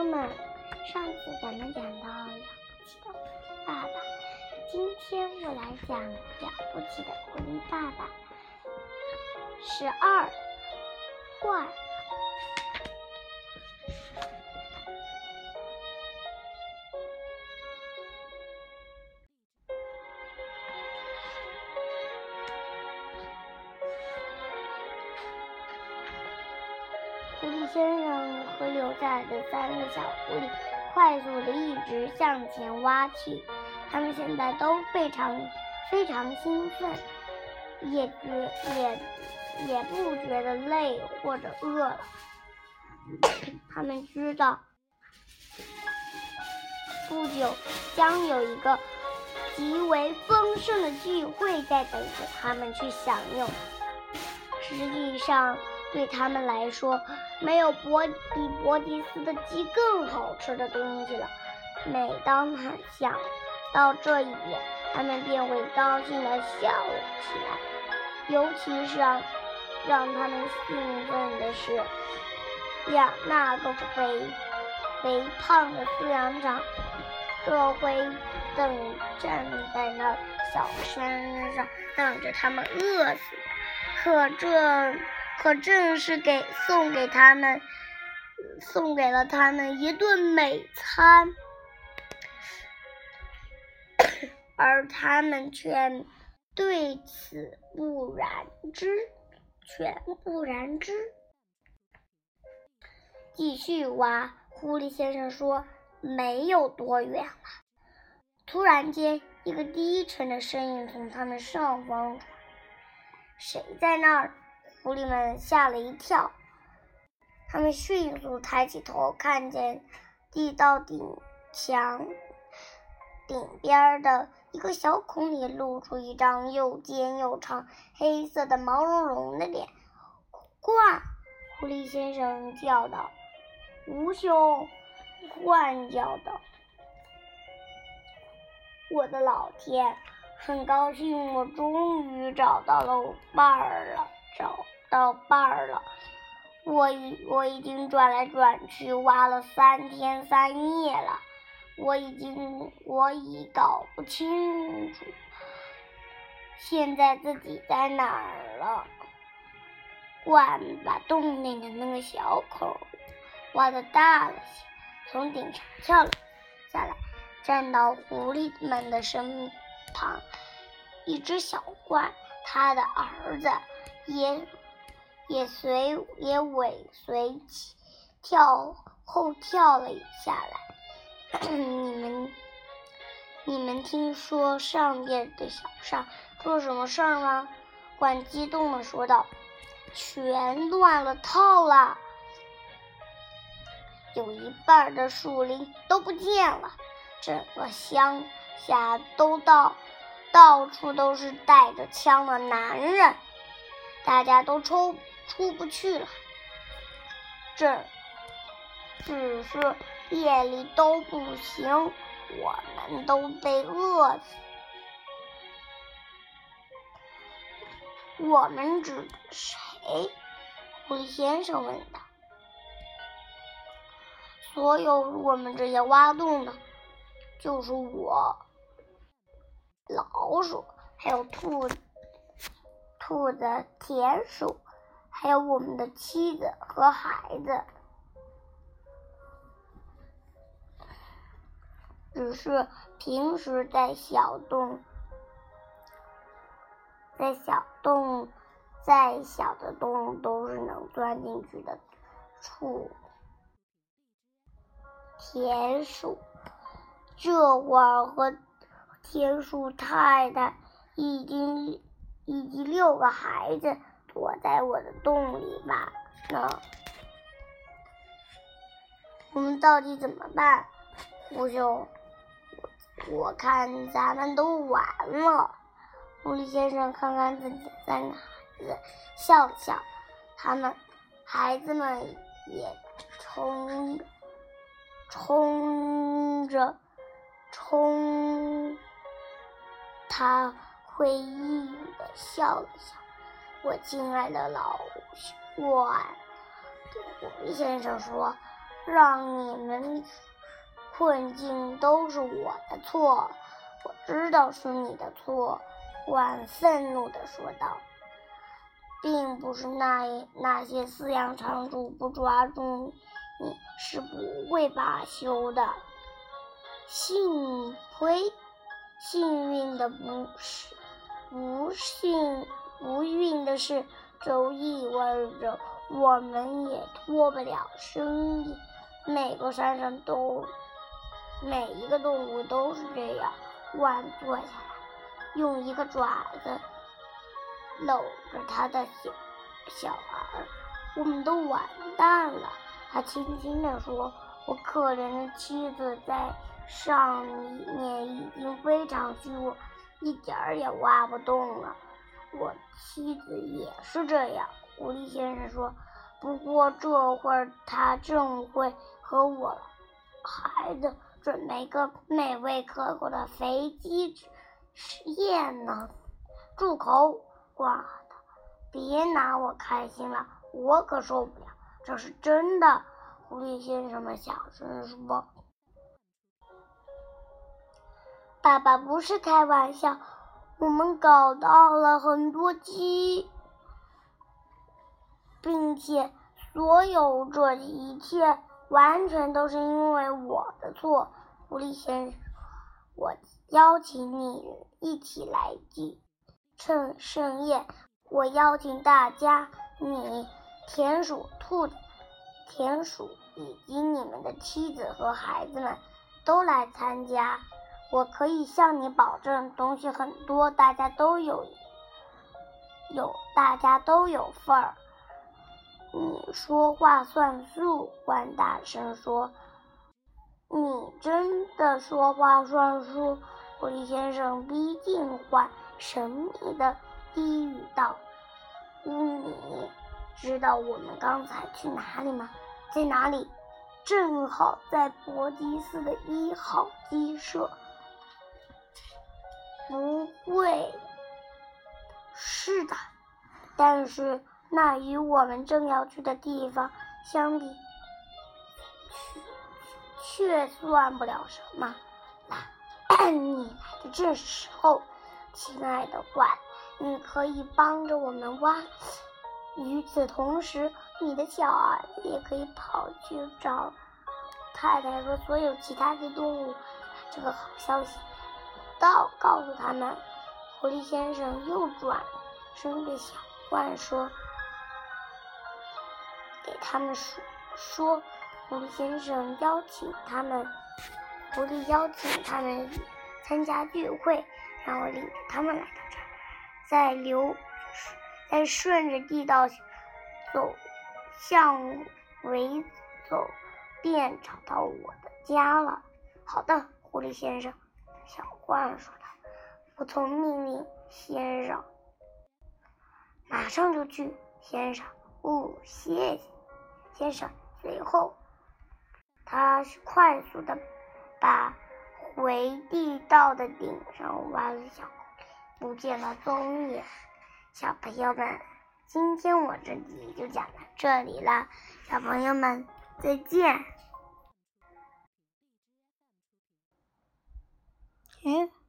友们，上次咱们讲到了不起的狐狸爸爸，今天我来讲了不起的狐狸爸爸。十二怪。狐狸先生和留下来的三个小狐狸快速的一直向前挖去，他们现在都非常非常兴奋，也觉也也不觉得累或者饿了。他们知道不久将有一个极为丰盛的聚会在等着他们去享用。实际上。对他们来说，没有伯比伯吉斯的鸡更好吃的东西了。每当他想到这一点，他们便会高兴地笑了起来。尤其是让让他们兴奋的是，两那个肥肥胖的饲养长，这回等站在那小山上等着他们饿死。可这。可正是给送给他们，送给了他们一顿美餐，而他们却对此不然之，全不然之。继续挖，狐狸先生说：“没有多远了。”突然间，一个低沉的声音从他们上方传：“谁在那儿？”狐狸们吓了一跳，他们迅速抬起头，看见地道顶墙顶边的一个小孔里露出一张又尖又长、黑色的毛茸茸的脸。冠，狐狸先生叫道：“吴兄！”冠叫道：“我的老天，很高兴我终于找到了伴儿了。”找到伴儿了，我已我已经转来转去挖了三天三夜了，我已经我已搞不清楚现在自己在哪儿了。罐把洞内的那个小口挖的大了些，从顶上跳了下来，站到狐狸们的身旁。一只小怪，他的儿子。也也随也尾随起跳后跳了下来。你们你们听说上面的小上做什么事儿吗？管激动的说道：“全乱了套了，有一半的树林都不见了，整个乡下都到到处都是带着枪的男人。”大家都出出不去了，这只是夜里都不行，我们都被饿死。我们指谁？狐狸先生问道。所有我们这些挖洞的，就是我、老鼠还有兔子。兔子、田鼠，还有我们的妻子和孩子，只是平时在小洞，在小洞，再小的洞都是能钻进去的。畜田鼠这会儿和田鼠太太已经。以及六个孩子躲在我的洞里吧呢？我们到底怎么办，狐兄？我看咱们都完了。狐狸先生看看自己三个孩子，笑了笑。他们孩子们也冲冲着冲他。回忆的笑了笑，我亲爱的老怪，狐狸先生说：“让你们困境都是我的错，我知道是你的错。”獾愤怒地说道：“并不是那那些饲养场主不抓住你，是不会罢休的。幸亏幸运的不是，不幸不运的是，周意味着我们也脱不了生意。每个山上都，每一个动物都是这样。”獾坐下来。用一个爪子搂着他的小小儿，我们都完蛋了。他轻轻地说：“我可怜的妻子在上面已经非常虚弱，一点儿也挖不动了。我妻子也是这样。”狐狸先生说：“不过这会儿他正会和我孩子准备个美味可口的肥鸡吃。”实验呢？住口！挂了，别拿我开心了，我可受不了。这是真的。狐狸先生们小声说：“爸爸不是开玩笑，我们搞到了很多鸡，并且所有这一切完全都是因为我的错。”狐狸先生，我。邀请你一起来祭趁盛宴。我邀请大家，你、田鼠、兔子、田鼠以及你们的妻子和孩子们都来参加。我可以向你保证，东西很多，大家都有有，大家都有份儿。你说话算数，关大声说：“你真的说话算数？”狐狸先生逼近獾，神秘的低语道：“你知道我们刚才去哪里吗？在哪里？正好在伯吉斯的一号鸡舍。不会是的，但是那与我们正要去的地方相比，却却算不了什么。”你来的正是时候，亲爱的獾，你可以帮着我们挖。与此同时，你的小儿子也可以跑去找太太和所有其他的动物，这个好消息到告诉他们。狐狸先生又转身对小獾说：“给他们说说，狐狸先生邀请他们。”狐狸邀请他们参加聚会，然后领着他们来到这儿，再流，再顺着地道走，向回走，便找到我的家了。好的，狐狸先生，小獾说道：“服从命令，先生。”马上就去，先生。哦，谢谢，先生。随后，他是快速的。把回地道的顶上挖了小不见了踪影。小朋友们，今天我这集就讲到这里了，小朋友们再见。Yeah.